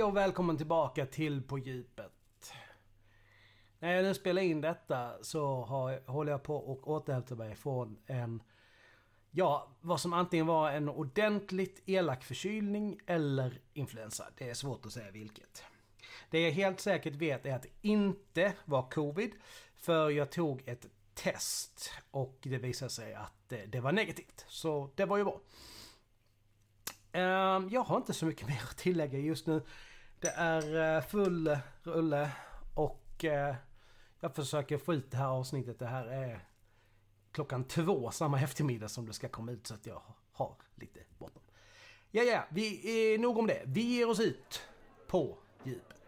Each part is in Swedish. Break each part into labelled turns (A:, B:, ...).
A: Hej och välkommen tillbaka till På djupet. När jag nu spelar in detta så har, håller jag på och återhämtar mig från en... Ja, vad som antingen var en ordentligt elak förkylning eller influensa. Det är svårt att säga vilket. Det jag helt säkert vet är att det inte var covid. För jag tog ett test och det visade sig att det, det var negativt. Så det var ju bra. Ehm, jag har inte så mycket mer att tillägga just nu. Det är eh, full rulle och eh, jag försöker få ut det här avsnittet. Det här är klockan två samma eftermiddag som det ska komma ut så att jag har lite bråttom. Ja, ja, vi är nog om det. Vi ger oss ut på djupet.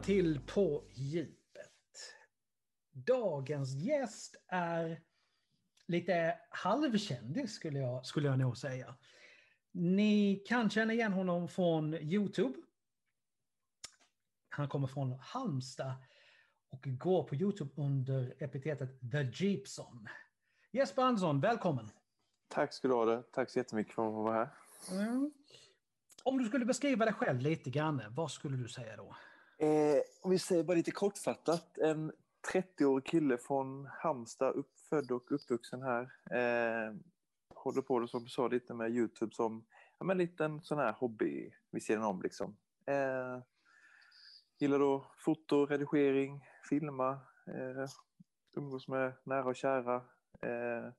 A: Välkomna till På djupet. Dagens gäst är lite halvkändis skulle jag, skulle jag nog säga. Ni kan känna igen honom från Youtube. Han kommer från Halmstad och går på Youtube under epitetet The Jeepson. Jesper Andersson, välkommen!
B: Tack ska du ha. Tack så jättemycket för att vara här.
A: Mm. Om du skulle beskriva dig själv lite grann, vad skulle du säga då?
B: Eh, om vi säger bara lite kortfattat. En 30-årig kille från Halmstad, uppfödd och uppvuxen här. Eh, håller på, som du sa, lite med Youtube som ja, men en liten sån här hobby vid sidan om. Liksom. Eh, gillar då foto, redigering, filma, eh, umgås med nära och kära. Eh,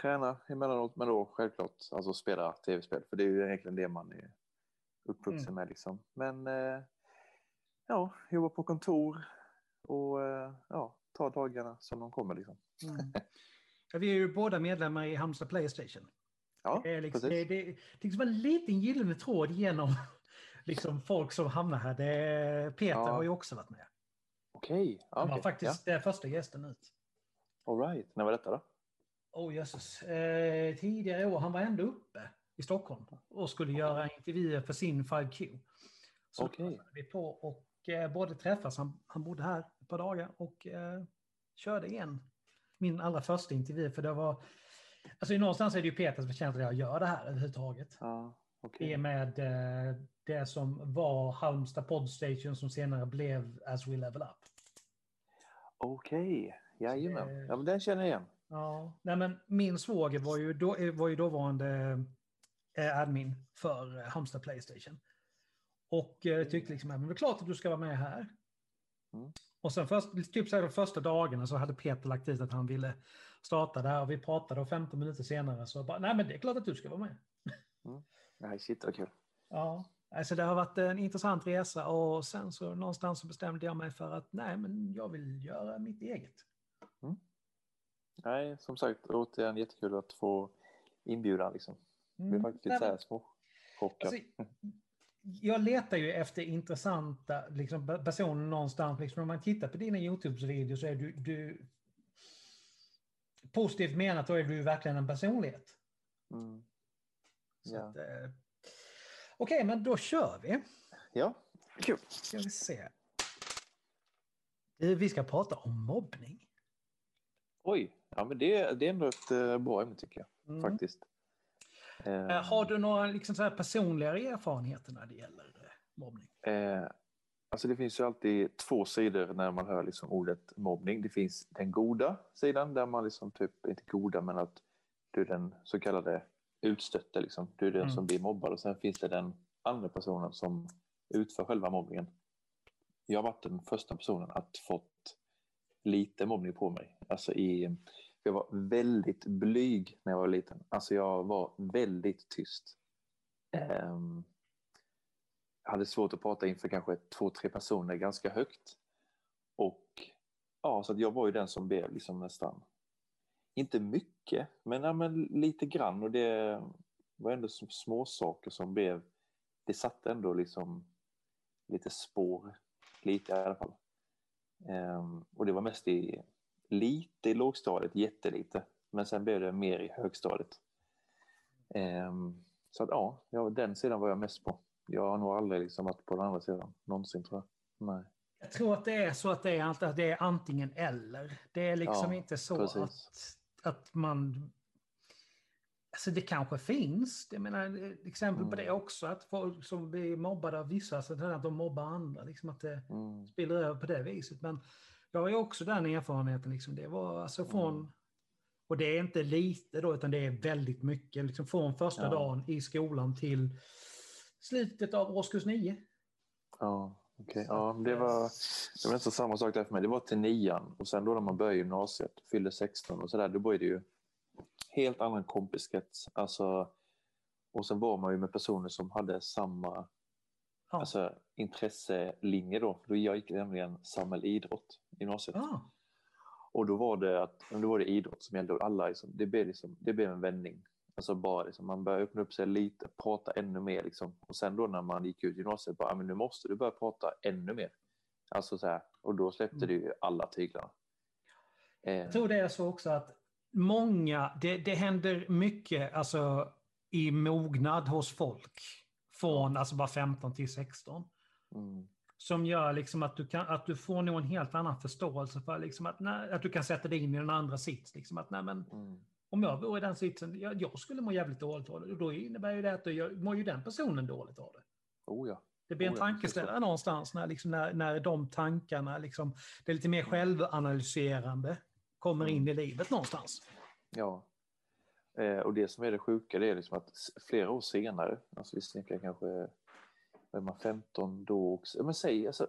B: träna emellanåt, men då självklart alltså spela tv-spel. För det är ju egentligen det man är uppvuxen mm. med. Liksom. Men eh, ja, jobba på kontor och eh, ja, ta dagarna som de kommer. Liksom. Mm.
A: Ja, vi är ju båda medlemmar i Halmstad Playstation.
B: Ja,
A: det är liksom,
B: precis.
A: Det, det, det liksom en liten gyllene tråd genom liksom, folk som hamnar här. Det, Peter ja. har ju också varit med.
B: Okej. Okay.
A: Han var faktiskt ja. första gästen ut.
B: All right. När var detta då?
A: Oh jösses. Eh, tidigare år. Han var ändå uppe i Stockholm och skulle göra intervjuer för sin 5Q. Så
B: okay.
A: vi på och eh, både träffas, han, han bodde här ett par dagar och eh, körde igen min allra första intervju. För det var, alltså någonstans är det ju Peter som förtjänar att jag gör det här överhuvudtaget.
B: Ja, okay.
A: I och med eh, det som var Halmstad Podstation som senare blev As We Level Up.
B: Okej, okay. jajamän. Ja, men den känner jag igen.
A: Ja, nej men min svåger var ju, då, var ju dåvarande eh, admin för eh, Halmstad Playstation. Och eh, tyckte liksom, men det är klart att du ska vara med här. Mm. Och sen först, typ så här, de första dagarna så hade Peter lagt ut att han ville starta där och vi pratade och 15 minuter senare så bara, nej men det är klart att du ska vara med.
B: Mm. Nej, shit vad kul.
A: Ja, alltså det har varit en intressant resa och sen så någonstans så bestämde jag mig för att nej men jag vill göra mitt eget.
B: Mm. Nej, som sagt, återigen jättekul att få inbjudan liksom. Mm. Vi är faktiskt lite så här små chockad. Alltså,
A: jag letar ju efter intressanta liksom, personer någonstans. Liksom, om man tittar på dina YouTube-videos så är du, du positivt menat, då är du verkligen en personlighet.
B: Mm. Ja.
A: Eh, Okej, okay, men då kör vi.
B: Ja, kul.
A: Ska vi se. Vi ska prata om mobbning.
B: Oj, ja, men det, det är ändå ett uh, bra ämne tycker jag. Mm. Faktiskt.
A: Eh, har du några liksom, så personligare erfarenheter när det gäller eh, mobbning?
B: Eh, alltså det finns ju alltid två sidor när man hör liksom ordet mobbning. Det finns den goda sidan där man liksom typ, inte goda men att du är den så kallade utstötte, liksom. du är den mm. som blir mobbad och sen finns det den andra personen som utför själva mobbningen. Jag har varit den första personen att fått lite mobbning på mig. Alltså i jag var väldigt blyg när jag var liten. Alltså jag var väldigt tyst. Um, jag hade svårt att prata inför kanske två, tre personer ganska högt. Och ja, så att jag var ju den som blev liksom nästan, inte mycket, men, ja, men lite grann. Och det, var ändå små saker som blev, det satte ändå liksom lite spår, lite i alla fall. Um, och det var mest i, lite i lågstadiet, jättelite, men sen blev det mer i högstadiet. Um, så att ja, ja, den sidan var jag mest på. Jag har nog aldrig liksom varit på den andra sidan, någonsin tror jag. Nej.
A: Jag tror att det är så att det är, att det är antingen eller. Det är liksom ja, inte så att, att man... Alltså det kanske finns, jag menar exempel mm. på det också, att folk som blir mobbade av vissa, så att de mobbar andra, liksom att det mm. spiller över på det viset. Men jag har ju också den erfarenheten, liksom, det var alltså från, och det är inte lite då, utan det är väldigt mycket, liksom från första ja. dagen i skolan till slutet av årskurs nio.
B: Ja. Okay. Ja, det var, det var nästan samma sak där för mig. Det var till nian och sen då när man började gymnasiet, fyllde 16 och sådär, då var det ju helt annan kompiskrets. Alltså, och sen var man ju med personer som hade samma ja. alltså, intresselinje då. Då jag gick nämligen samhällidrott i gymnasiet. Ja. Och då var det, att, då var det idrott som gällde alla. Liksom, det, blev liksom, det blev en vändning. Alltså bara liksom, man börjar öppna upp sig lite, prata ännu mer liksom. Och sen då när man gick ut gymnasiet, bara, men nu måste du börja prata ännu mer. Alltså så här, och då släppte mm. du ju alla tyglarna.
A: Jag tror det är så också att många, det, det händer mycket alltså, i mognad hos folk. Från alltså bara 15 till 16. Mm. Som gör liksom att du, kan, att du får nog en helt annan förståelse för liksom att, nej, att du kan sätta dig in i den andra sits. Liksom att, nej, men, mm om jag vore i den sitsen, jag, jag skulle må jävligt dåligt av det. Och då innebär ju det att jag mår ju den personen dåligt av det.
B: Oh ja.
A: Det blir en oh ja, tankeställare någonstans när, liksom, när, när de tankarna, liksom, det är lite mer självanalyserande, kommer in mm. i livet någonstans.
B: Ja. Eh, och det som är det sjuka det är liksom att flera år senare, alltså vi snackar kanske, är man 15 då också, men säg, alltså,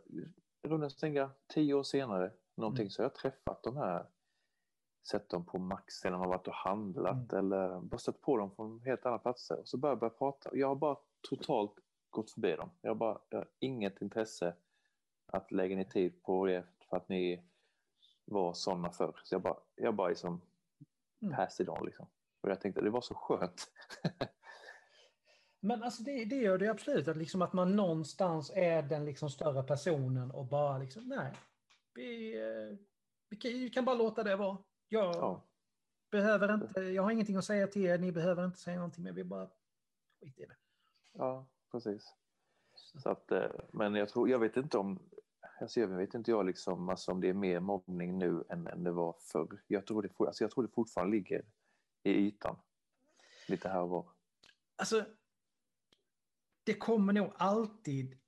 B: runda slänga 10 år senare, någonting, mm. så har jag träffat de här sett dem på Max eller man varit och handlat mm. eller bara stött på dem från helt andra platser och så börjar jag börja prata. Jag har bara totalt gått förbi dem. Jag har, bara, jag har inget intresse att lägga ner tid på det för att ni var sådana förr. Så jag bara, jag bara liksom mm. passed on liksom. Och jag tänkte det var så skönt.
A: Men alltså det, det gör det absolut, att, liksom att man någonstans är den liksom större personen och bara liksom, nej, vi, eh, vi kan bara låta det vara. Jag ja. behöver inte, jag har ingenting att säga till er, ni behöver inte säga någonting, men vi bara skit i det.
B: Ja, precis. Så att, eh, men jag tror, jag vet inte om, alltså jag vet inte jag liksom, alltså om det är mer mobbning nu än, än det var förr. Jag tror det, alltså jag tror det fortfarande ligger i ytan. Lite här och var.
A: Alltså, det kommer nog alltid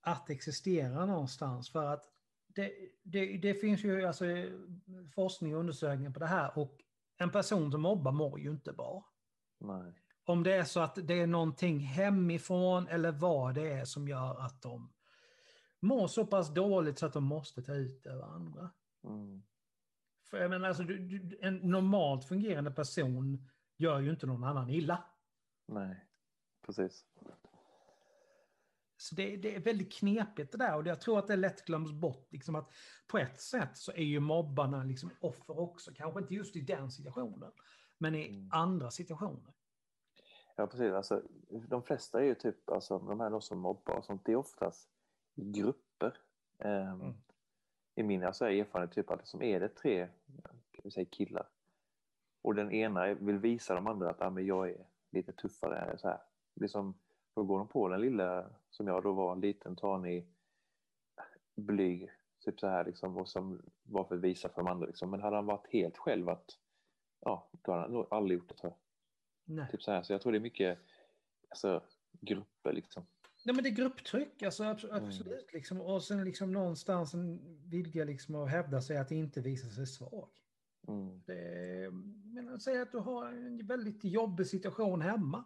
A: att existera någonstans för att det, det, det, finns ju alltså forskning och undersökningar på det här och en person som mobbar mår ju inte bra.
B: Nej.
A: Om det är så att det är någonting hemifrån eller vad det är som gör att de mår så pass dåligt så att de måste ta ut det över andra. Mm. För jag menar, alltså, du, du, en normalt fungerande person gör ju inte någon annan illa.
B: Nej, precis.
A: Så det, det, är väldigt knepigt det där och jag tror att det lätt glöms bort. Liksom att på ett sätt så är ju mobbarna liksom offer också. Kanske inte just i den situationen, men i mm. andra situationer.
B: Ja, precis. Alltså, de flesta är ju typ, alltså, de här som mobbar och sånt, det är oftast grupper. Um, mm. I min alltså, erfarenhet typ att som är det tre kan vi säga, killar och den ena vill visa de andra att ah, men jag är lite tuffare. Så här. Liksom, då går de på den lilla, som jag då var, en liten, tanig, blyg, typ så här liksom, och som var för att visa för de andra liksom. Men hade han varit helt själv att, ja, då hade han nog aldrig gjort det så. Nej. Typ så här, så jag tror det är mycket, alltså, grupper liksom.
A: Nej men det är grupptryck, alltså absolut. Mm. Liksom. Och sen liksom någonstans en vilja liksom att hävda sig att inte visa sig svag. Mm. Det, men säg att du har en väldigt jobbig situation hemma.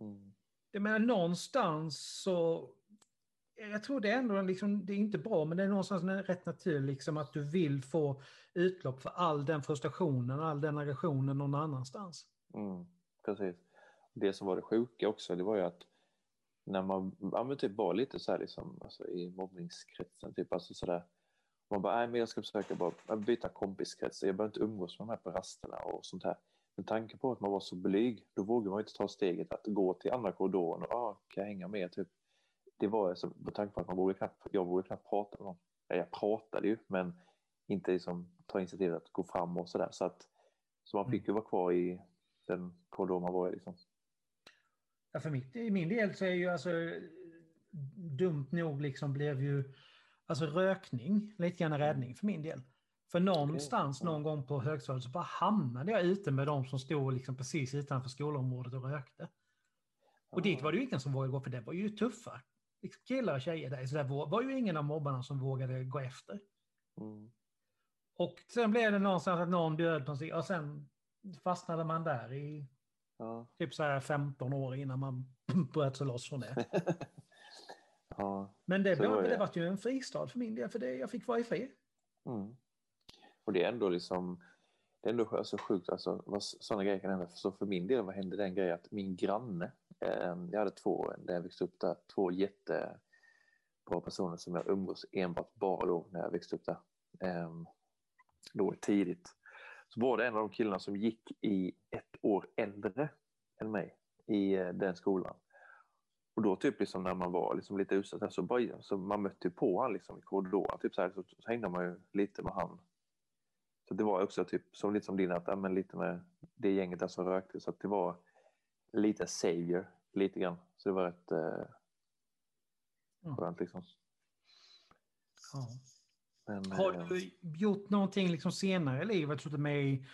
A: Mm jag menar någonstans så, jag tror det är ändå liksom, det är inte bra, men det är någonstans rätt naturligt liksom att du vill få utlopp för all den frustrationen, all den aggressionen någon annanstans.
B: Mm, precis. Det som var det sjuka också, det var ju att när man ja, men typ var lite så här liksom, alltså, i mobbningskretsen, typ alltså sådär, man bara, nej men jag ska försöka bara byta kompiskrets, jag behöver inte umgås med de här på rasterna och sånt här. med tanke på att man var så blyg, då vågade man inte ta steget att gå till andra korridoren och ah, kan jag hänga med? Typ. Det var alltså, med tanke på att man vågade knappt, jag vågade knappt prata med någon. Jag pratade ju, men inte liksom ta initiativ att gå fram och sådär. Så, att, så man fick ju vara kvar i den korridor man var i. Liksom.
A: Ja, för mitt, i min del så är ju alltså dumt nog liksom blev ju alltså rökning lite grann räddning för min del. För någonstans någon gång på högstadiet så bara hamnade jag ute med de som stod liksom precis utanför skolområdet och rökte. Och dit var det ju ingen som vågade gå för det var ju tuffa killar och tjejer där. Så det var ju ingen av mobbarna som vågade gå efter. Mm. Och sen blev det någonstans att någon bjöd på sig och sen fastnade man där i ja. typ så här 15 år innan man bröt sig loss från det. ja, Men det, blev, det. det var ju en fristad för min del för det, jag fick vara i fred. Mm.
B: Och det är ändå liksom det är ändå alltså sjukt alltså, vad sådana grejer kan hända. Så för min del vad hände den grejen att min granne, eh, jag hade två, när jag växte upp där, två jättebra personer som jag umgås enbart bara då när jag växte upp där. Eh, då tidigt. Så var det en av de killarna som gick i ett år äldre än mig i eh, den skolan. Och då typ liksom när man var liksom lite utsatt så, bara, så man mötte på honom liksom i korridoren. Typ så, här, så, så hängde man ju lite med han så det var också typ som lite som din, att, ja, men lite med det gänget där som rökte. Så att det var lite savior, lite grann. Så det var rätt eh, skönt liksom.
A: Ja. Men, Har eh, du gjort någonting liksom senare i livet? Suttit med i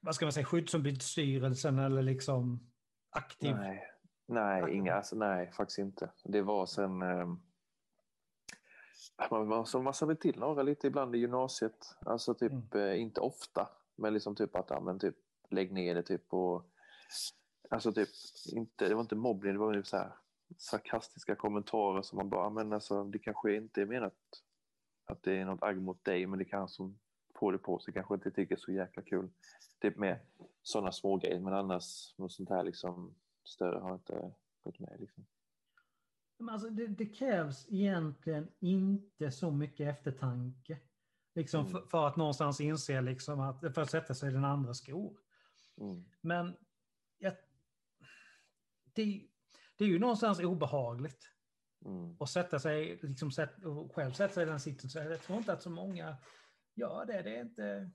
A: vad ska man säga, skyddsombudsstyrelsen eller liksom aktiv?
B: Nej, nej, inga, alltså, nej faktiskt inte. Det var sen eh, man, man, så man sa väl till några lite ibland i gymnasiet. Alltså typ, mm. eh, inte ofta, men liksom typ att, ja, men typ lägg ner det typ och Alltså typ, inte, det var inte mobbning, det var typ så här sarkastiska kommentarer som man bara, men alltså det kanske inte är menat att det är något agg mot dig, men det kan som får det på sig kanske inte tycker är så jäkla kul. Typ med sådana små grejer, men annars något sånt här liksom större har inte gått med liksom.
A: Alltså det, det, krävs egentligen inte så mycket eftertanke. Liksom mm. för, för, att någonstans inse liksom att, för att sätta sig i den andra skor. Mm. Men ja, det, det är ju någonstans obehagligt. Mm. Och sätta sig, liksom, sätt, och själv sätta sig i den sitsen. jag tror inte att så många gör det. Det är inte...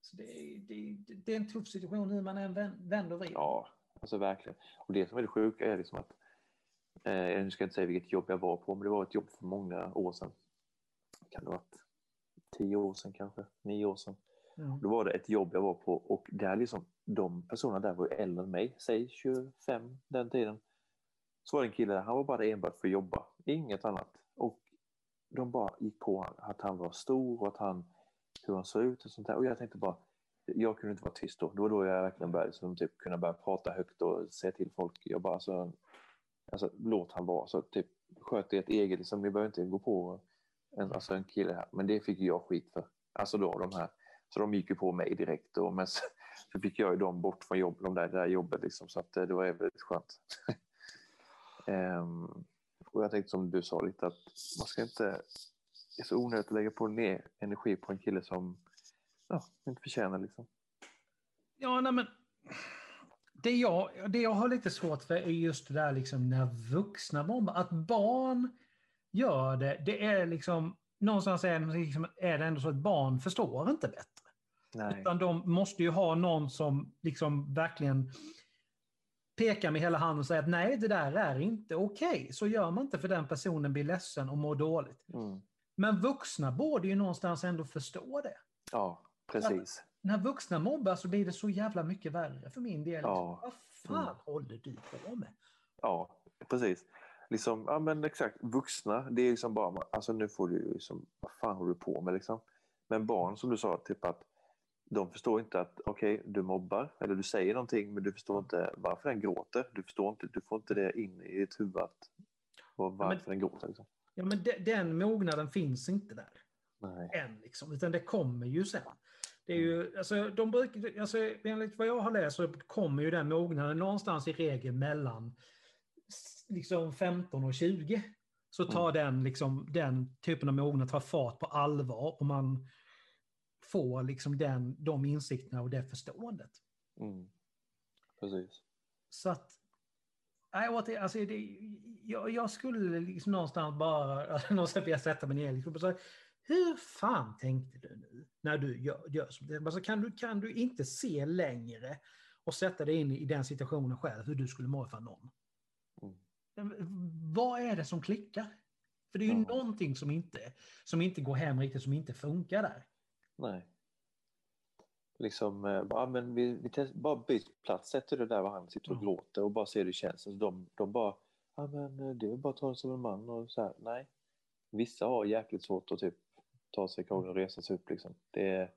A: Så det, det, det är en tuff situation hur man än vänder och vrider.
B: Ja, alltså verkligen. Och det som är det sjuka är liksom att Eh, nu ska jag inte säga vilket jobb jag var på, men det var ett jobb för många år sedan. Kan det ha varit tio år sedan kanske, nio år sedan. Mm. Då var det ett jobb jag var på och där liksom, de personerna där var äldre än mig, säg 25 den tiden. Så var det en kille han var bara enbart för att jobba, inget annat. Och de bara gick på att han var stor och att han, hur han såg ut och sånt där. Och jag tänkte bara, jag kunde inte vara tyst då. Det var då jag verkligen började liksom, typ, kunna börja prata högt och säga till folk. Jag bara, alltså, Alltså, låt han vara. Så, typ, sköt ert eget, liksom, ni behöver inte gå på en, alltså, en kille här. Men det fick jag skit för. Alltså då de här. Så de gick ju på mig direkt. Och, men så, så fick jag ju dem bort från jobb, de där, det där jobbet. Liksom, så att, eh, det var väldigt skönt. um, och jag tänkte som du sa lite att man ska inte... Det är så onödigt att lägga på ner energi på en kille som ja, inte förtjänar liksom.
A: Ja, nej men det jag, det jag har lite svårt för är just det där liksom när vuxna mobbar. Att barn gör det, det är liksom någonstans är, liksom, är det ändå så att barn förstår inte bättre. Nej. Utan de måste ju ha någon som liksom verkligen pekar med hela handen och säger att nej, det där är inte okej. Okay. Så gör man inte för den personen blir ledsen och mår dåligt. Mm. Men vuxna borde ju någonstans ändå förstå det.
B: Ja, precis
A: när vuxna mobbar så blir det så jävla mycket värre för min del. Ja. Vad fan mm. håller du på med?
B: Ja, precis. Liksom, ja men exakt, vuxna, det är liksom bara, alltså nu får du liksom, vad fan håller du på med liksom? Men barn som du sa, typ att de förstår inte att okej, okay, du mobbar eller du säger någonting men du förstår inte varför den gråter. Du förstår inte, du får inte det in i ditt huvud att varför men, den gråter. Liksom.
A: Ja men de, den mognaden finns inte där. Nej. Än liksom, utan det kommer ju sen. Det är ju, alltså, de brukar, alltså, enligt vad jag har läst så kommer ju den mognaden någonstans i regel mellan liksom 15 och 20. Så tar mm. den, liksom, den typen av mognad tar fart på allvar och man får liksom den, de insikterna och det förståendet.
B: Mm. Precis.
A: Så att, nej, alltså det, jag, jag skulle liksom någonstans bara, någonstans vilja sätta mig ner liksom, och säga, hur fan tänkte du nu när du gör, gör som? Alltså, kan, du, kan du inte se längre och sätta dig in i den situationen själv, hur du skulle må för någon?
B: Mm.
A: Vad är det som klickar? För det är ju
B: Ja.
A: någonting som inte, som inte går hem riktigt, som inte funkar där.
B: Nej. Liksom, eh, bara, men vi, vi test, bara byt plats, sätter du där var han sitter och
A: Ja.
B: gråter och bara ser hur det känns. De, de bara, ja men eh, det är bara att ta det som en man och så här. Nej. Vissa har jäkligt svårt att typ ta sig i kragen och resa sig upp liksom. Det är,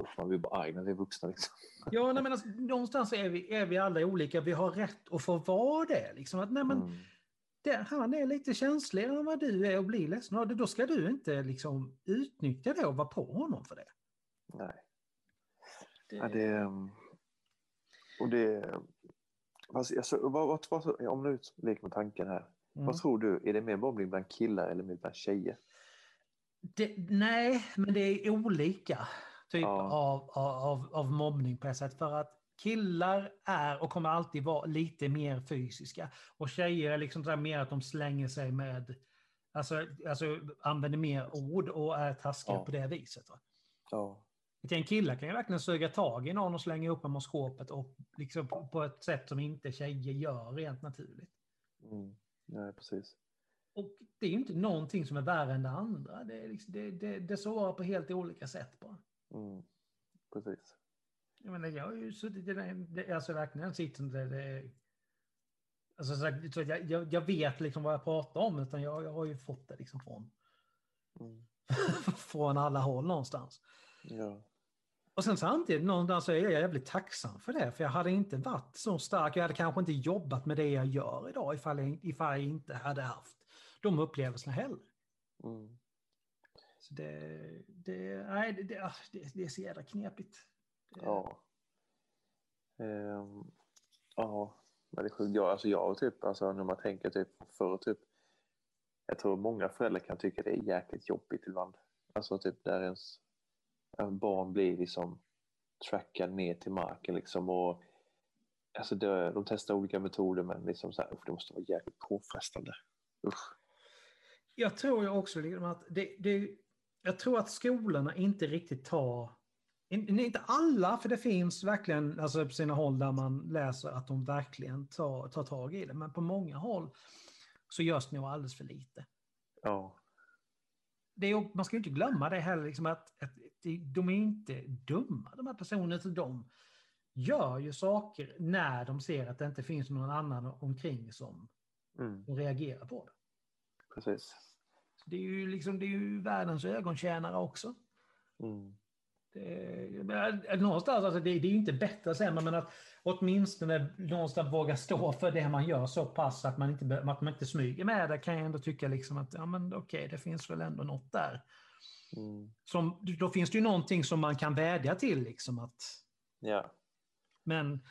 B: usch, man blir bara arg när vi är vuxna liksom.
A: Ja, nej, men alltså, någonstans är vi, är vi alla olika. Vi har rätt att få vara det. Liksom. Att, nej, men,
B: Mm.
A: det, han är lite känsligare än vad du är och blir ledsen. Och Då ska du inte liksom, utnyttja det och vara på honom för det.
B: Nej.
A: det,
B: Ja, det ehm, och det... Alltså, vad, vad, om du leker med tanken här.
A: Mm.
B: Vad tror du? Är det mer mobbning bland killar eller mer bland tjejer?
A: det, nej, men det är olika typ
B: Ja.
A: av, av, av mobbning på ett sätt. För att killar är och kommer alltid vara lite mer fysiska. Och tjejer är liksom så mer att de slänger sig med, alltså, alltså använder mer ord och är taskiga
B: Ja.
A: på det viset. Va?
B: Ja.
A: För En kille kan ju verkligen suga tag i någon och slänga upp dem mot skåpet och liksom på, på ett sätt som inte tjejer gör rent naturligt.
B: Mm. Ja, precis.
A: Och det är ju inte någonting som är värre än det andra. Det, är liksom, det, det, det sårar på helt olika sätt bara.
B: Mm. Precis.
A: Jag, menar, jag har ju suttit i den, alltså verkligen sitsen där det... Alltså, så, så jag, jag, jag vet liksom vad jag pratar om, utan jag, jag har ju fått det liksom från,
B: Mm.
A: från alla håll någonstans.
B: Ja.
A: Och sen samtidigt någonstans så är jag jävligt tacksam för det, för jag hade inte varit så stark, jag hade kanske inte jobbat med det jag gör idag ifall jag, ifall jag inte hade haft de upplevelserna heller.
B: Mm.
A: Så det, det, nej, det, det, ah, det, är så jävla knepigt.
B: Ja. Ehm, ja, men det är sjukt. Ja, alltså jag typ, alltså när man tänker typ förr typ. Jag tror många föräldrar kan tycka det är jäkligt jobbigt ibland. Alltså typ där ens en barn blir liksom trackad ner till marken liksom och alltså det, de testar olika metoder men liksom så här, usch, det måste vara jäkligt påfrestande. Usch.
A: Jag tror ju också liksom att det, det, jag tror att skolorna inte riktigt tar, in, inte alla, för det finns verkligen alltså på sina håll där man läser att de verkligen tar, tar tag i det, men på många håll så görs det nog alldeles för lite.
B: Ja.
A: Det är, man ska ju inte glömma det heller, liksom att, att de är inte dumma de här personerna, de gör ju saker när de ser att det inte finns någon annan omkring som
B: Mm,
A: reagerar på det.
B: precis.
A: Så det är ju liksom, det är ju världens ögontjänare också.
B: Mm.
A: Det, någonstans, alltså det, det är ju inte bättre sen, men att åtminstone någonstans våga stå för det man gör så pass att man inte, att man inte smyger med det kan jag ändå tycka liksom att ja, men okej, det finns väl ändå något där.
B: Mm.
A: Som, då finns det ju någonting som man kan vädja till liksom att
B: Ja.
A: men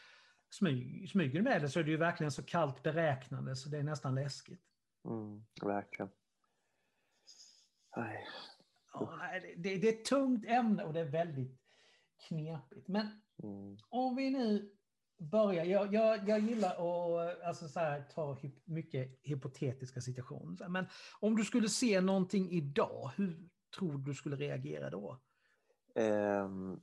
A: smyg, smyger du med det så är det ju verkligen så kallt beräknande så det är nästan läskigt.
B: Mm, verkligen. Nej.
A: Ja, det, det, är ett tungt ämne och det är väldigt knepigt. Men
B: Mm.
A: om vi nu börjar, jag, jag, jag gillar att alltså så här, ta hyp, mycket hypotetiska situationer. Men om du skulle se någonting idag, hur tror du skulle reagera då?
B: Ehm,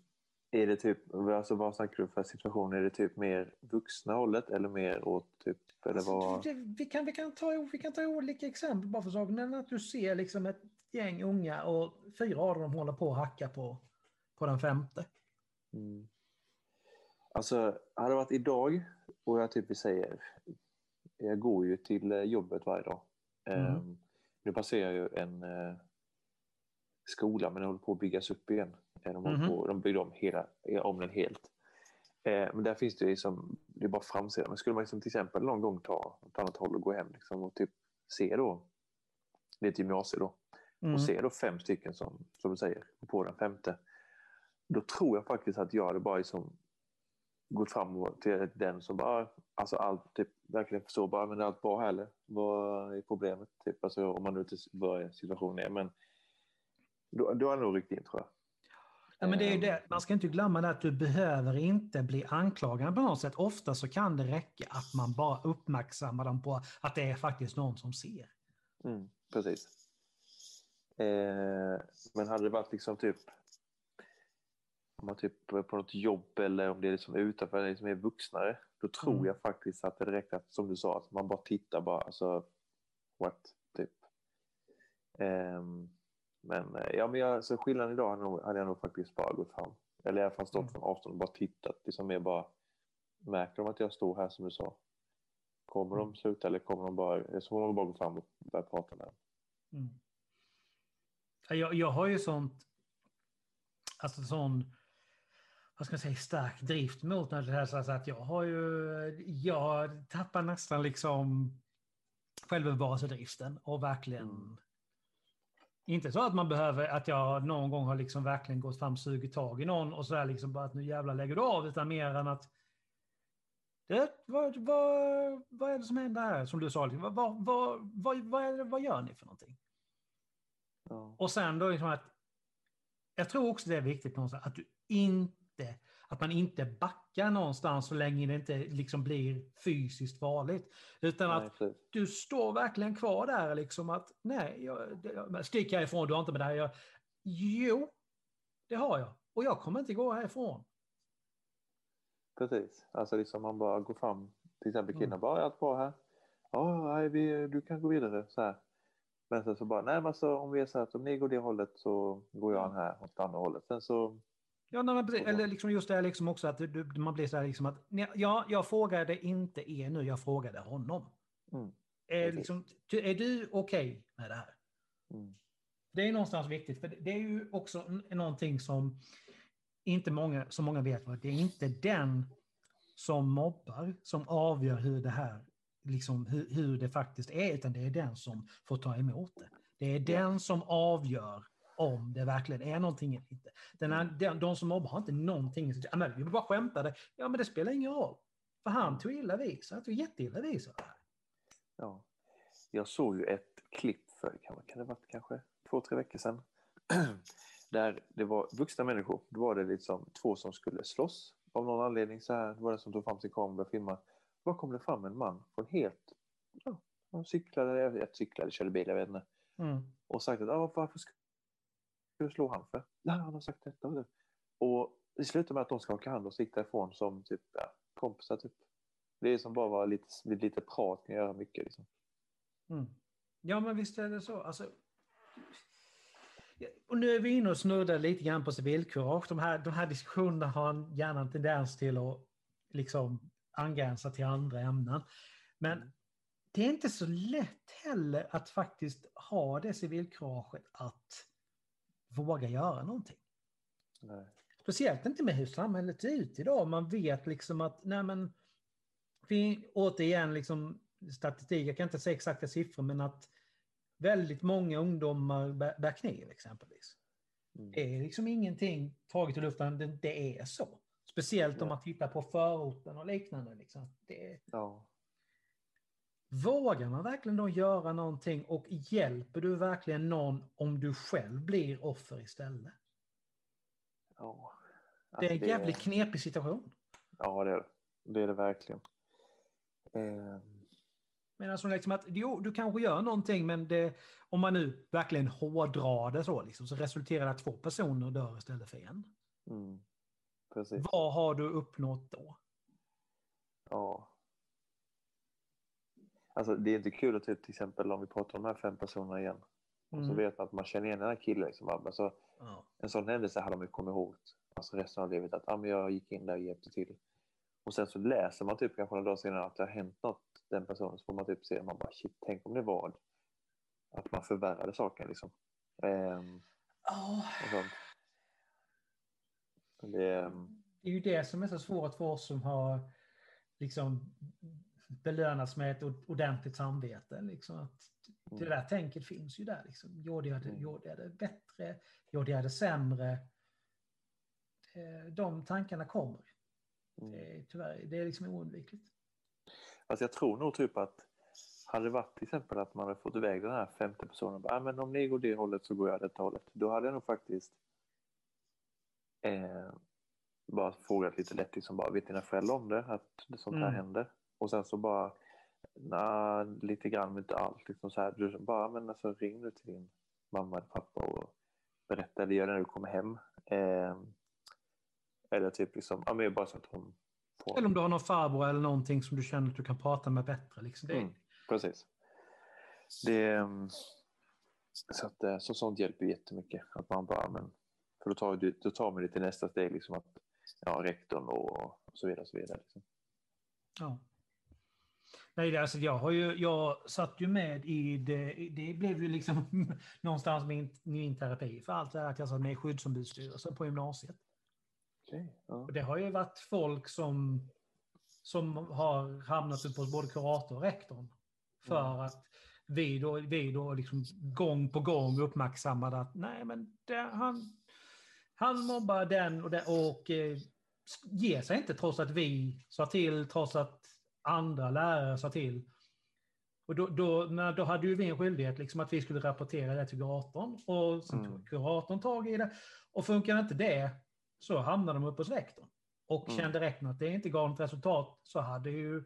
B: är det typ, alltså vad snackar du för situation? Är det typ mer vuxna hållet eller mer åt typ, eller
A: Alltså,
B: vad?
A: vi, kan, vi, kan ta, vi kan ta olika exempel bara för saken. Men Att du ser liksom ett gäng unga och fyra av dem håller på att hacka på, på den femte.
B: Mm. Alltså, hade det varit idag och jag typ säger, jag går ju till jobbet varje dag.
A: Mm.
B: Ehm, nu passerar jag ju en eh, skola men den håller på att byggas upp igen. Eh, De,
A: Mhm.
B: på, de byggde om, hela, om den helt. Eh, men där finns det liksom, det är bara framsidan. Men skulle man liksom till exempel någon gång ta åt annat håll och gå hem liksom och typ se då, det är ett gymnasium då,
A: Mm.
B: och ser då fem stycken som, som du säger, på den femte. Då tror jag faktiskt att jag hade bara liksom gått fram till den som bara, alltså allt, typ, verkligen förstår bara, men allt bra här eller? Vad är problemet? Typ, alltså, om man nu inte vad situationen är. Men då, då hade jag nog ryckt in tror jag.
A: Ja, men det är det. Man ska inte glömma det att du behöver inte bli anklagad på något sätt. Ofta så kan det räcka att man bara uppmärksammar dem på att det är faktiskt någon som ser.
B: Mm, precis. Eh, men hade det varit liksom typ om man typ på något jobb eller om det är liksom utanför, det som är vuxnare, då tror
A: Mm.
B: jag faktiskt att det räcker att, som du sa, att man bara tittar bara, alltså, what, typ. Ehm, men eh, ja, men jag, så skillnaden idag hade, nog, hade jag nog faktiskt bara gått fram. Eller i alla fall stått
A: Mm.
B: från avstånd och bara tittat. Liksom mer bara, märker de att jag står här som du sa? Kommer
A: Mm.
B: de sluta eller kommer de bara, så får de bara gå fram och börja prata med dem.
A: Mm. Ja, Jag, jag har ju sånt, alltså sån, vad ska jag säga, stark drift mot det här. Så att jag har ju, jag tappar nästan liksom självbevarelsedriften och verkligen
B: Mm.
A: Inte så att man behöver, att jag någon gång har liksom verkligen gått fram, sugit tag i någon och sådär liksom bara att nu jävlar lägger du av, utan mer än att det, vad, vad, vad är det som händer här? Som du sa, liksom, vad, vad, vad, vad, det, vad gör ni för någonting?
B: Ja.
A: Och sen då liksom att jag tror också det är viktigt någonstans att du inte, att man inte backar någonstans så länge det inte liksom blir fysiskt farligt. Utan
B: Nej,
A: att
B: precis.
A: du står verkligen kvar där liksom att nej, jag, jag, stick härifrån, du har inte med det här. Jag, jo, det har jag. Och jag kommer inte gå härifrån.
B: Precis. Alltså liksom man bara går fram, till exempel
A: Mm.
B: killarna bara, är allt bra här? Ja, nej, vi, du kan gå vidare så här. Men sen så bara, nej men alltså om vi är så här om ni går det hållet så går jag här åt andra hållet. Sen så,
A: Ja, nej, eller liksom just det här liksom också att du, man blir så här liksom att ja, jag frågade inte er nu, jag frågade honom.
B: mm,
A: Är, liksom, är du okej med det här?
B: mm,
A: Det är någonstans viktigt, för det är ju också någonting som inte många, som många vet. Det är inte den som mobbar som avgör hur det här, liksom hur, hur det faktiskt är, utan det är den som får ta emot det. Det är den som avgör om det verkligen är någonting eller inte. Den här, den, de som mobbar har inte någonting. i sitt- Ja, men vi bara skämtade. Ja, men det spelar ingen roll. För han tog illa vid sig. Han tog jätteilla vid sig.
B: ja. Jag såg ju ett klipp för, kan, kan det varit kanske två, tre veckor sedan. Där det var vuxna människor. Då var det liksom två som skulle slåss. Av någon anledning så här, det var den som tog fram sin kamera och började filma. Då kom det fram en man från helt, ja, han cyklade, jag cyklade, körde bil, jag vet inte.
A: Mm.
B: och sagt att ah, varför ska du slå han för? Nej, han har sagt detta och det. Och det slutar med att de ska åka hand och stick därifrån som typ ja, kompisar. Typ. Det är som bara var lite, lite prat kan göra mycket. Liksom.
A: Mm. Ja, men visst är det så. Alltså, och nu är vi inne och snuddar lite grann på civilkurage. De här, de här diskussionerna har en- gärna en tendens till att liksom angränsa till andra ämnen. Men det är inte så lätt heller att faktiskt ha det civilkuraget att våga göra någonting.
B: Nej.
A: Speciellt inte med hur samhället ser ut idag. Man vet liksom att, nej men, vi, återigen liksom statistik, jag kan inte säga exakta siffror, men att väldigt många ungdomar bär, bär kniv exempelvis.
B: Mm.
A: Det är liksom ingenting taget ur luften, det, det är så. Speciellt om
B: Ja.
A: man tittar på förorten och liknande. Liksom. Det,
B: Ja.
A: Vågar man verkligen då göra någonting och hjälper du verkligen någon om du själv blir offer istället?
B: Ja.
A: Det är en
B: Alltså,
A: jävligt knepig situation.
B: Ja, det är det. Det är det verkligen. Eh,
A: Men alltså liksom att jo, du kanske gör någonting men det, om man nu verkligen hårdrar det så, liksom, så resulterar det att två personer dör istället för en.
B: mm. Precis.
A: Vad har du uppnått då?
B: Ja. Alltså det är inte kul att typ, till exempel om vi pratar om de här fem personerna igen. Och så
A: Mm.
B: vet man att man känner igen den här killen. Liksom. Alltså,
A: Ja.
B: en sån händelse hade man ju kommit ihåg alltså resten av livet. Att ah, men jag gick in där och hjälpte till. Och sen så läser man typ kanske några dagar senare att det har hänt något den personen. Så får man typ se, man bara shit, tänk om det var att man förvärrade saken liksom. Ehm, sånt. Det, ehm,
A: det är ju det som är så svårt för oss som har liksom belönats med ett ord- ordentligt samvete. Liksom att det
B: Mm.
A: där tänket finns ju där. Liksom. Gjorde jag det,
B: Mm.
A: gjorde jag det bättre? Gjorde jag det sämre? Eh, De tankarna kommer.
B: mm.
A: Det är, tyvärr, det är liksom oundvikligt.
B: Alltså jag tror nog typ att hade det varit till exempel att man hade fått iväg den här femte personen. Bara, ah, men om ni går det hållet så går jag detta hållet. Då hade jag nog faktiskt Eh, bara frågat lite lätt, liksom bara, vet dina föräldrar om det? Att sånt här
A: Mm.
B: händer? Och sen så bara, nej, lite grann men inte allt. Liksom så här, du bara, men alltså ring nu till din mamma eller pappa och berätta, eller gör det när du kommer hem. Eh, eller typ liksom, ja men bara så att hon får...
A: Eller om du har någon farbror eller någonting som du känner att du kan prata med bättre. Liksom. Det,
B: Mm. Precis. Det, ehm, så, att, eh, så sånt hjälper jättemycket. Att man bara, men, för då tar, du, då tar man det till nästa steg, liksom att ja, rektorn och, och så vidare. Och så vidare liksom.
A: Ja. Nej, det, alltså jag, har ju, jag satt ju med i det. Det blev ju liksom någonstans min, min terapi för allt det här att jag satt med i skyddsombudsstyrelsen på gymnasiet.
B: Okej, ja.
A: Och det har ju varit folk som, som har hamnat upp hos både kurator och rektorn. För
B: Mm.
A: att vi då, vi då liksom gång på gång uppmärksammade att nej men det, han, han mobbar den och, den och eh, ger sig inte trots att vi sa till, trots att andra lärare sa till. Och då, då, när, då hade ju vi en skyldighet liksom att vi skulle rapportera det till kuratorn. Och sen
B: Mm.
A: tog kuratorn tag i det. Och funkar inte det så hamnade de uppe hos rektorn. Och
B: Mm.
A: kände rektorn att det inte gav något resultat så hade ju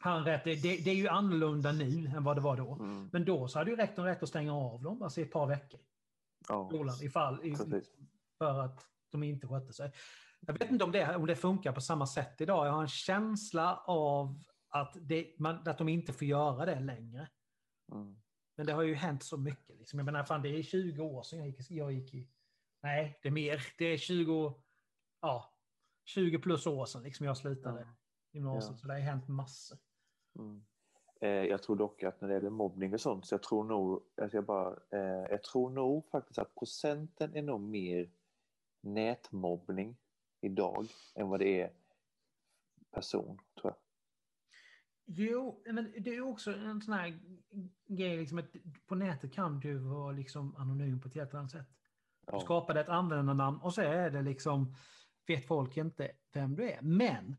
A: han rätt. Det, det, det är ju annorlunda nu än vad det var då.
B: Mm.
A: Men då så hade ju rektorn rätt att stänga av dem alltså i ett par veckor.
B: ja,
A: Skolan, ifall, i, för att de inte skötte sig. Jag vet inte om det, om det funkar på samma sätt idag. Jag har en känsla av att, det, man, att de inte får göra det längre.
B: Mm.
A: Men det har ju hänt så mycket. Liksom. Jag menar, fan, det är 20 år sedan jag gick, jag gick i... Nej, det är mer. Det är 20, ja, 20 plus år sedan liksom jag slutade
B: Ja.
A: gymnasiet.
B: Ja.
A: Så det har hänt massor.
B: Mm. Eh, jag tror dock att när det gäller mobbning och sånt, så jag tror nog, alltså jag bara, eh, jag tror nog faktiskt att procenten är nog mer nätmobbning idag än vad det är person, tror jag.
A: Jo, men det är också en sån här grej, liksom att på nätet kan du vara liksom anonym på ett helt annat sätt. Du
B: Ja.
A: skapar ett användarnamn och så är det liksom, vet folk inte vem du är. Men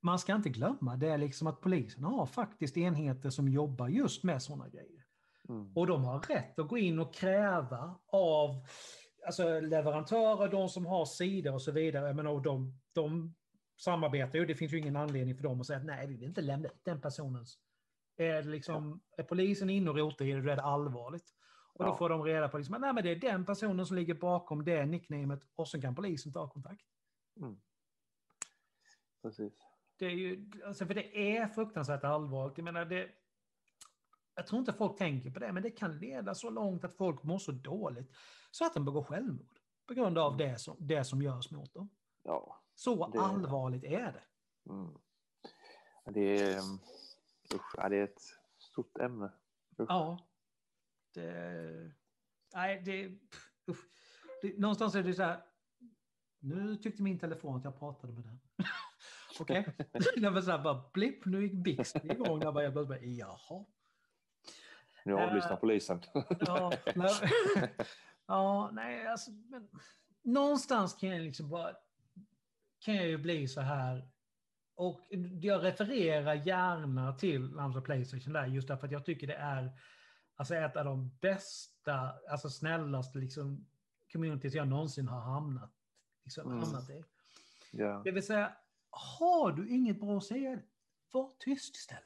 A: man ska inte glömma det är liksom att polisen har faktiskt enheter som jobbar just med sådana grejer.
B: Mm.
A: Och de har rätt att gå in och kräva av alltså, leverantörer, de som har sidor och så vidare. Jag menar, de, de samarbetar ju. Det finns ju ingen anledning för dem att säga att nej, vi vill inte lämna ut den personens. Är, liksom, är polisen inne och rotar i det, då är det allvarligt. Och då
B: Ja.
A: får de reda på liksom, att nej, men det är den personen som ligger bakom det nicknamet och så kan polisen ta kontakt.
B: Mm. Precis.
A: Det är ju, alltså för det är fruktansvärt allvarligt. Jag menar, det, jag tror inte folk tänker på det, men det kan leda så långt att folk mår så dåligt så att de begår självmord på grund av det som, det som görs mot dem.
B: Ja.
A: Så
B: Det-
A: allvarligt är det.
B: Mm. Det, är, um, usch, det är ett stort ämne. Usch.
A: Ja. Det, nej, det, usch. det... Någonstans är det så här. Nu tyckte min telefon att jag pratade med den. Okej? Det var så här bara blipp, nu gick Bixby igång. Där bara jag bara, jaha.
B: Nu avlyssnar
A: Eh,
B: polisen.
A: Ja, nej, ja, nej, alltså, men någonstans kan jag liksom bara, kan jag ju bli så här, och jag refererar gärna till Lambda Playstation där, just därför att jag tycker det är alltså ett av de bästa, alltså snällaste liksom communities jag någonsin har hamnat, liksom,
B: Mm.
A: hamnat i.
B: ja.
A: Det vill säga, har du inget bra att säga, var tyst istället.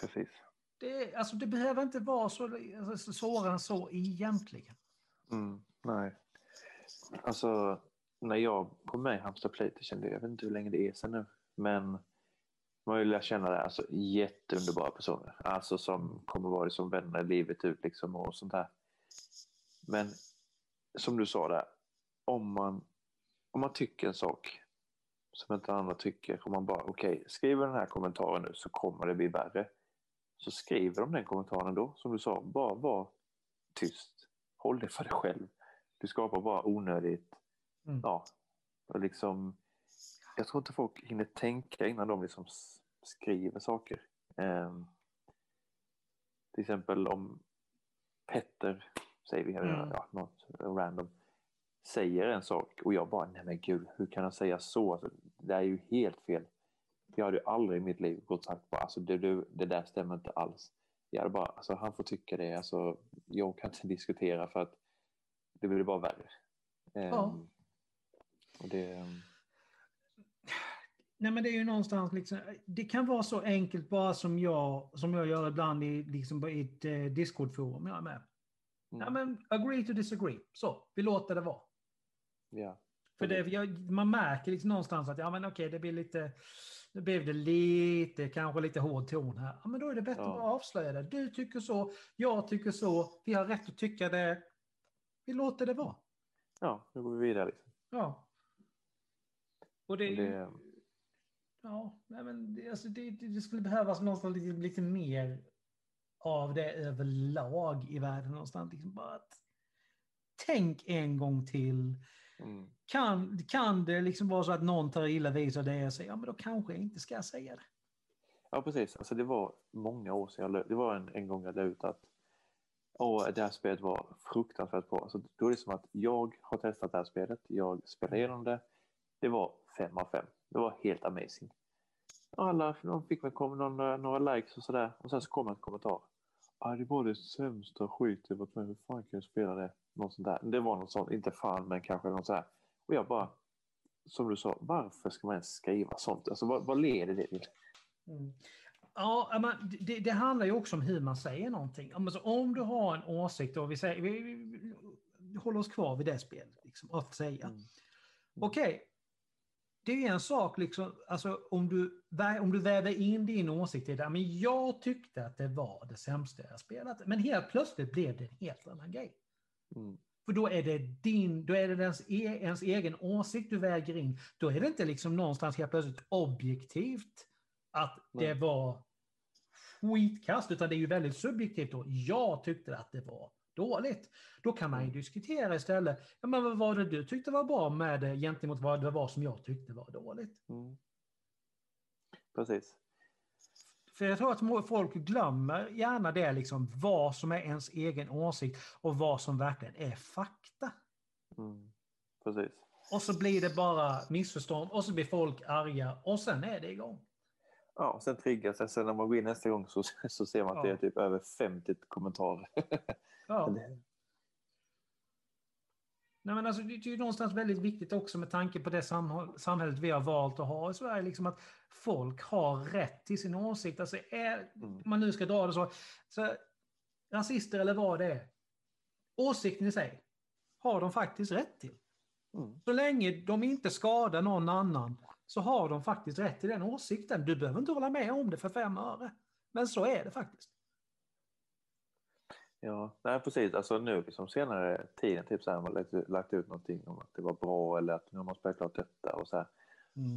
B: Precis.
A: Det, alltså, det behöver inte vara så alltså, svårare än så egentligen.
B: Mm, nej. Alltså, när jag kom med i Halmstad Play, det- jag vet inte hur länge det är sedan nu, men man har ju lärt känna det, alltså jätteunderbara personer, alltså som kommer vara som vänner livet ut liksom och sånt där. Men som du sa där, om man, om man tycker en sak som inte andra tycker, om man bara okej, skriver den här kommentaren nu så kommer det bli värre. Så skriver de den kommentaren då, som du sa, bara var tyst. Håll det för dig själv. Du skapar bara onödigt,
A: Mm.
B: ja, och liksom, jag tror inte folk hinner tänka innan de liksom skriver saker. Ehm, till exempel om Petter, säger vi,
A: Mm.
B: ja, något random, säger en sak och jag bara, nej men gud, hur kan han säga så? Alltså, det är ju helt fel. Jag hade ju aldrig i mitt liv gått sagt bara, alltså det, det, det där stämmer inte alls. Jag hade bara, alltså han får tycka det, alltså jag kan inte diskutera för att det blir bara värre.
A: Ja.
B: Ehm, och det,
A: Nej men det är ju någonstans liksom, det kan vara så enkelt bara som jag, som jag gör ibland i, liksom, i ett eh, Discord-forum jag är med. Ja
B: mm,
A: men agree to disagree. Så, vi låter det vara.
B: ja.
A: För det, jag, man märker liksom någonstans att ja men okej det blir lite, nu blev det lite, kanske lite hård ton här. Ja men då är det bättre
B: Ja.
A: att bara avslöja det. Du tycker så, jag tycker så, vi har rätt att tycka det. Vi låter det vara.
B: ja, nu går vi vidare. Liksom.
A: Ja. Och det är ju...
B: Det,
A: Ja, men det, alltså det, det skulle behövas någonstans lite, lite mer av det överlag i världen någonstans. Liksom bara att, tänk en gång till.
B: mm,
A: kan, kan det liksom vara så att någon tar illa vid sig av det och säger ja men då kanske jag inte ska säga det.
B: ja, precis. Alltså, det var många år sedan jag lö- Det var en, en gång jag la ut att Åh, det här spelet var fruktansvärt bra. Alltså, då är det som att jag har testat det här spelet. Jag spelar igenom det. Det var fem av fem. Det var helt amazing. Alla de fick väl komma några, eh, några likes och sådär. Och sen så kom en kommentar. Ah, det var det sämsta skit jag varit med Hur fan kan jag spela det? Något sånt där. Det var något sånt. Inte fan, men kanske något sådär. här. Och jag bara, som du sa, varför ska man ens skriva sånt? Alltså vad, vad leder det till?
A: Ja, men det, det handlar ju också om hur man säger någonting. Alltså, om du har en åsikt och vi, säger, vi, vi, vi håller oss kvar vid det spelet. Liksom, att säga.
B: Mm.
A: Okej, det är en sak liksom, alltså, om, du, om du väver in din åsikt i det. Men jag tyckte att det var det sämsta jag spelat. Men helt plötsligt blev det en helt annan grej.
B: Mm.
A: För då är det din, då är det ens, e, ens egen åsikt du väger in. Då är det inte liksom någonstans helt plötsligt objektivt att det
B: Nej.
A: var skitkast, utan det är ju väldigt subjektivt då. Jag tyckte att det var dåligt. Då kan man ju
B: Mm.
A: diskutera istället. Ja, men vad var det du tyckte var bra med det gentemot vad det var som jag tyckte var dåligt?
B: Mm. Precis.
A: För jag tror att folk glömmer gärna det, liksom, vad som är ens egen åsikt och vad som verkligen är fakta.
B: Mm. Precis.
A: Och så blir det bara missförstånd och så blir folk arga och sen är det igång.
B: Ja, sen triggas det. Sen när man går in nästa gång så, så ser man att det
A: Ja.
B: är typ över 50 kommentarer.
A: Ja.
B: Det-
A: Nej, men alltså, det är ju någonstans väldigt viktigt också med tanke på det samhället vi har valt att ha i Sverige. Liksom att folk har rätt till sin åsikt. Alltså, är,
B: Mm.
A: om man nu ska dra det så, så. Rasister eller vad det är. Åsikten i sig har de faktiskt rätt till.
B: Mm.
A: Så länge de inte skadar någon annan så har de faktiskt rätt till den åsikten. Du behöver inte hålla med om det för fem öre. Men så är det faktiskt.
B: Ja, nej precis. Alltså nu liksom senare tiden typ så här, man lagt, lagt ut någonting om att det var bra eller att nu har man spelat klart detta och så här.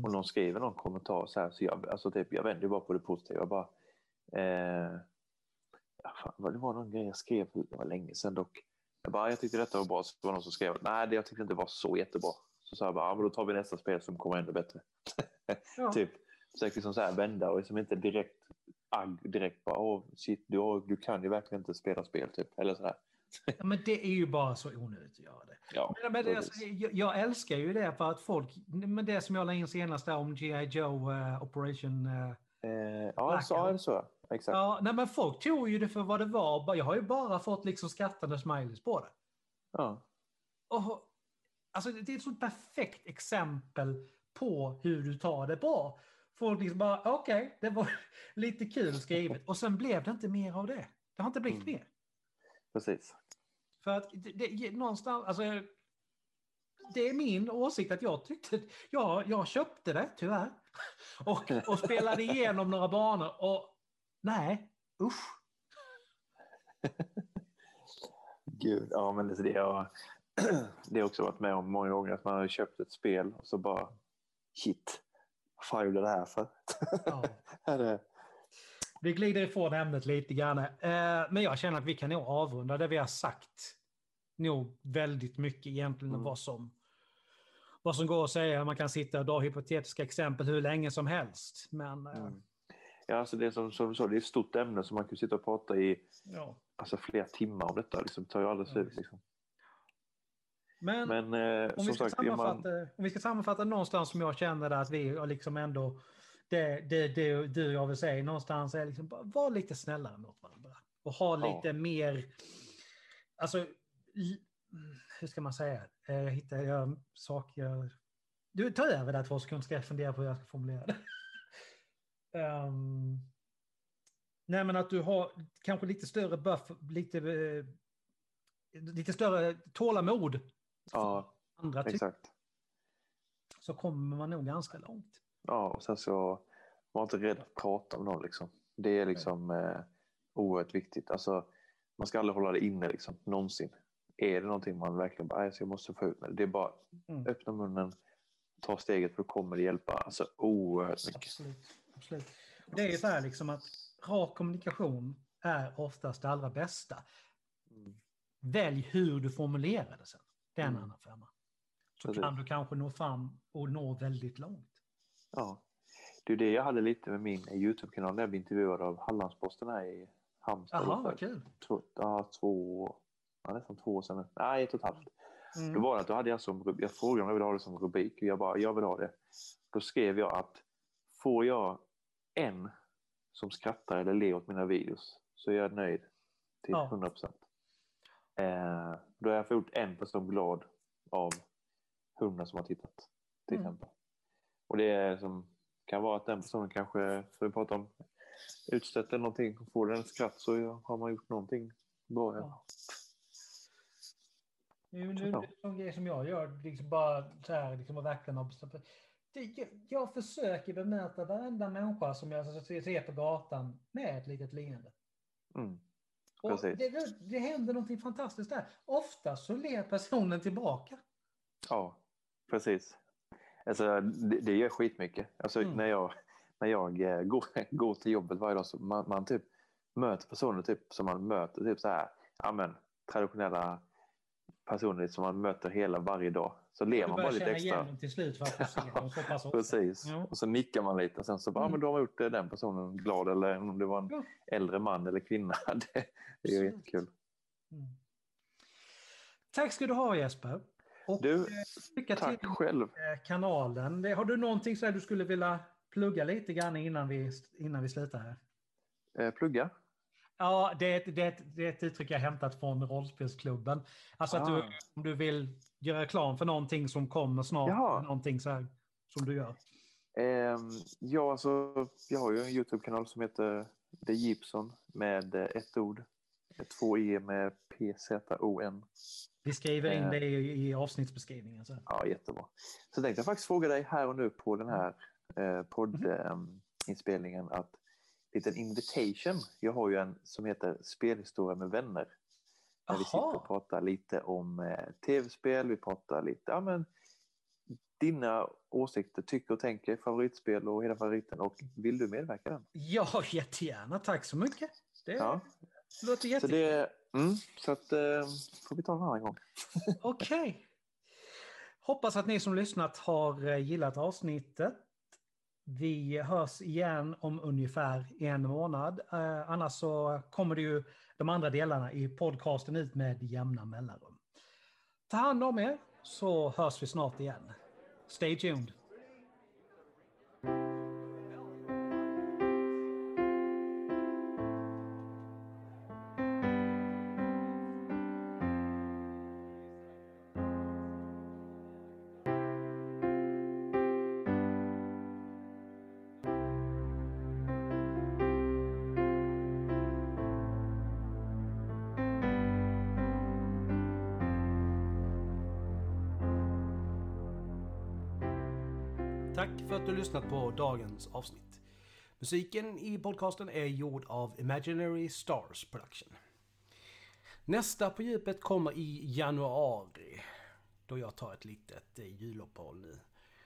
B: Och någon skriver någon kommentar så här, så jag, alltså typ, jag vänder ju bara på det positiva. Jag bara, eh, fan, det var någon grej jag skrev, det var länge sedan dock. Jag bara, jag tyckte detta var bra, så var någon som skrev, nej det jag tyckte inte var så jättebra. Så sa jag bara, ja, men då tar vi nästa spel som kommer ännu bättre.
A: Ja.
B: typ, försöker liksom så här vända och liksom inte direkt agg, direkt bara, åh shit, du, har- du kan ju verkligen inte spela spel typ, eller sådär.
A: Ja, men det är ju bara så onödigt att göra det.
B: Ja,
A: Men, men det,
B: precis.
A: alltså, jag, jag älskar ju det för att folk, men det som jag la in senast där om G.I. Joe eh, Operation. eh,
B: Eh, ja, så, ja, det så. Exakt.
A: ja, nej, men folk tog ju det för vad det var. Jag har ju bara fått liksom skrattande smileys på det.
B: Ja.
A: Och, alltså, det är ett så perfekt exempel på hur du tar det bra. Folk liksom bara, okej, det var lite kul skrivet. Och sen blev det inte mer av det. Det har inte blivit
B: Mm.
A: mer.
B: Precis.
A: För att det, det, någonstans, alltså, det är min åsikt att jag tyckte, ja, jag köpte det tyvärr. Och, och spelade igenom några banor och nej, usch.
B: Gud, ja men det, det, har, det har också varit med om många gånger att man har köpt ett spel och så bara shit, fan gjorde det här för?
A: Ja.
B: Är,
A: Vi glider ifrån ämnet lite grann. Eh, men jag känner att vi kan nog avrunda det vi har sagt. Nog väldigt mycket egentligen
B: Mm.
A: vad som vad som går att säga. Man kan sitta och dra hypotetiska exempel hur länge som helst. Men eh,
B: mm. Ja, alltså det är som, som du sa, det är ett stort ämne som man kan sitta och prata i
A: ja.
B: alltså, flera timmar om detta. Liksom, det tar ju aldrig slut.
A: visst.
B: Liksom.
A: Men,
B: Men eh,
A: om, vi ska
B: sagt, är man,
A: sammanfatta, om vi ska sammanfatta någonstans som jag känner att vi har liksom ändå det, det, det du och jag vill säga någonstans är liksom var lite snällare mot varandra. Och ha
B: Ja.
A: lite mer, alltså hur ska man säga, eh, hittar jag saker... Du, ta över där två sekunder ska jag fundera på hur jag ska formulera det. um, nej men att du har kanske lite större buff, lite, eh, lite större tålamod.
B: Ja,
A: Andra
B: exakt.
A: så kommer man nog ganska långt.
B: Ja, och sen så var inte rädd att prata med någon liksom. Det är liksom eh, oerhört viktigt. Alltså, man ska aldrig hålla det inne liksom, någonsin. Är det någonting man verkligen bara, "Nej, så jag måste få ut med det. Det är bara
A: Mm.
B: öppna munnen, ta steget för då kommer det hjälpa alltså, oerhört mycket.
A: Absolut. Absolut. Det är ju så här liksom att rak kommunikation är oftast det allra bästa.
B: Mm.
A: Välj hur du formulerar det sen. Det är en
B: Mm.
A: annan femma. Så
B: Precis.
A: kan du kanske nå fram och nå väldigt långt.
B: Ja. Det är det jag hade lite med min Youtube-kanal när jag blev intervjuad av Hallandsposten här i Halmstad.
A: Jaha, vad kul.
B: Två, ja, två, ja, nästan två år sedan. Nej, ett och ett halvt. Då
A: Mm.
B: var det att då hade jag som jag frågade om jag ville ha det som rubrik och jag bara, jag vill ha det. Då skrev jag att får jag en som skrattar eller ler åt mina videos så är jag nöjd till
A: Ja.
B: 100 procent. Eh, då har jag fått en person glad av 100 som har tittat till
A: Mm.
B: exempel. Och det är som, kan vara att den personen kanske, för vi pratar om utstött eller någonting, får den ett skratt så har man gjort någonting bra. Ja.
A: Nu, nu,
B: Ja.
A: det är en sån grej som jag gör, liksom bara så här, liksom att verkligen det, jag, jag försöker bemöta varenda människa som jag ser ser på gatan med ett litet leende.
B: Mm.
A: Och det, det, händer någonting fantastiskt där. Ofta så ler personen tillbaka.
B: Ja, precis. Alltså, det, det gör skitmycket. Alltså,
A: Mm.
B: när jag, när jag eh, går, går till jobbet varje dag så man, man typ möter personer typ, som man möter typ så här, ja, men, traditionella personer som man möter hela varje dag. Så ler
A: Du
B: man bara
A: börjar
B: lite
A: känna igen
B: extra.
A: dem till slut för att du ser dem så pass ofta.
B: Precis.
A: Ja.
B: Och så nickar man lite och sen så bara,
A: Mm.
B: men då har man gjort eh, den personen glad eller om det var en
A: Ja.
B: äldre man eller kvinna. Det, det är ju jättekul.
A: Mm. Tack ska du ha Jesper. Och
B: Du,
A: eh, lycka till
B: tack själv.
A: med eh, kanalen. Har du någonting så du skulle vilja plugga lite grann innan vi, innan vi slutar här?
B: Eh, plugga.
A: Ja, det är, ett, det, är ett, det är ett uttryck jag hämtat från rollspelsklubben. Alltså att du,
B: Ah.
A: om du vill göra reklam för någonting som kommer snart,
B: Jaha.
A: någonting så här som du gör.
B: Ehm, ja, alltså, jag har ju en Youtube-kanal som heter The Gibson med ett ord. Två E med P-Z-O-N.
A: Vi skriver in
B: Eh.
A: det i, i avsnittsbeskrivningen. Så.
B: Ja, jättebra. Så tänkte jag faktiskt fråga dig här och nu på den här eh, poddinspelningen att liten invitation. Jag har ju en som heter Spelhistoria med vänner. Där vi sitter och pratar lite om eh, tv-spel, vi pratar lite, ja men dina åsikter, tycker och tänker, favoritspel och hela favoriten. Och vill du medverka i den?
A: Ja, jättegärna. Tack så mycket. Det
B: Ja.
A: låter
B: Så
A: jätte...
B: det, mm, så att eh, får vi ta en annan gång.
A: Okej. Hoppas att ni som lyssnat har eh, gillat avsnittet. Vi hörs igen om ungefär en månad. Eh, annars så kommer det ju de andra delarna i podcasten ut med jämna mellanrum. Ta hand om er så hörs vi snart igen. Stay tuned.
C: Tack för att du lyssnat på dagens avsnitt. Musiken i podcasten är gjord av Imaginary Stars Production. Nästa på djupet kommer i januari. Då jag tar ett litet eh, juluppehåll nu.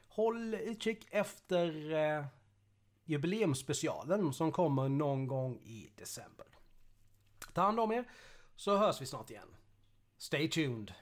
C: Håll utkik efter eh, jubileumsspecialen som kommer någon gång i december. Ta hand om er så hörs vi snart igen. Stay tuned!